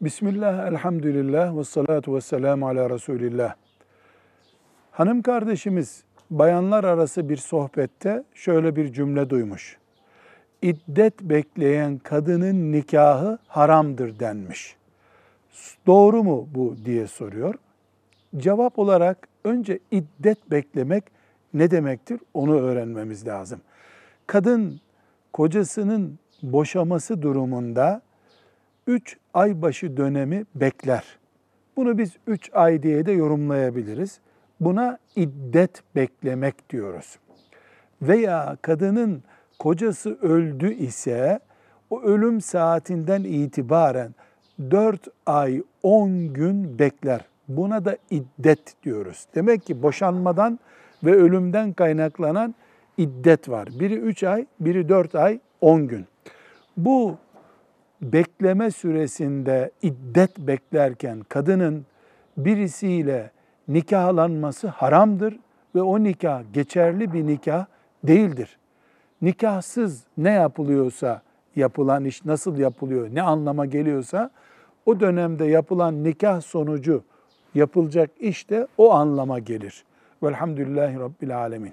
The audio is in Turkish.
Bismillah, elhamdülillah ve salatu ve selamu ala Resulillah. Hanım kardeşimiz bayanlar arası bir sohbette şöyle bir cümle duymuş. İddet bekleyen kadının nikahı haramdır denmiş. Doğru mu bu diye soruyor. Cevap olarak önce iddet beklemek ne demektir onu öğrenmemiz lazım. Kadın kocasının boşaması durumunda 3 ay başı dönemi bekler. Bunu biz 3 ay diye de yorumlayabiliriz. Buna iddet beklemek diyoruz. Veya kadının kocası öldü ise o ölüm saatinden itibaren 4 ay 10 gün bekler. Buna da iddet diyoruz. Demek ki boşanmadan ve ölümden kaynaklanan iddet var. Biri 3 ay, biri 4 ay 10 gün. Bu bekleme süresinde iddet beklerken kadının birisiyle nikahlanması haramdır ve o nikah geçerli bir nikah değildir. Nikahsız ne yapılıyorsa yapılan iş nasıl yapılıyor, ne anlama geliyorsa o dönemde yapılan nikah sonucu yapılacak iş de o anlama gelir. Velhamdülillahi Rabbil Alemin.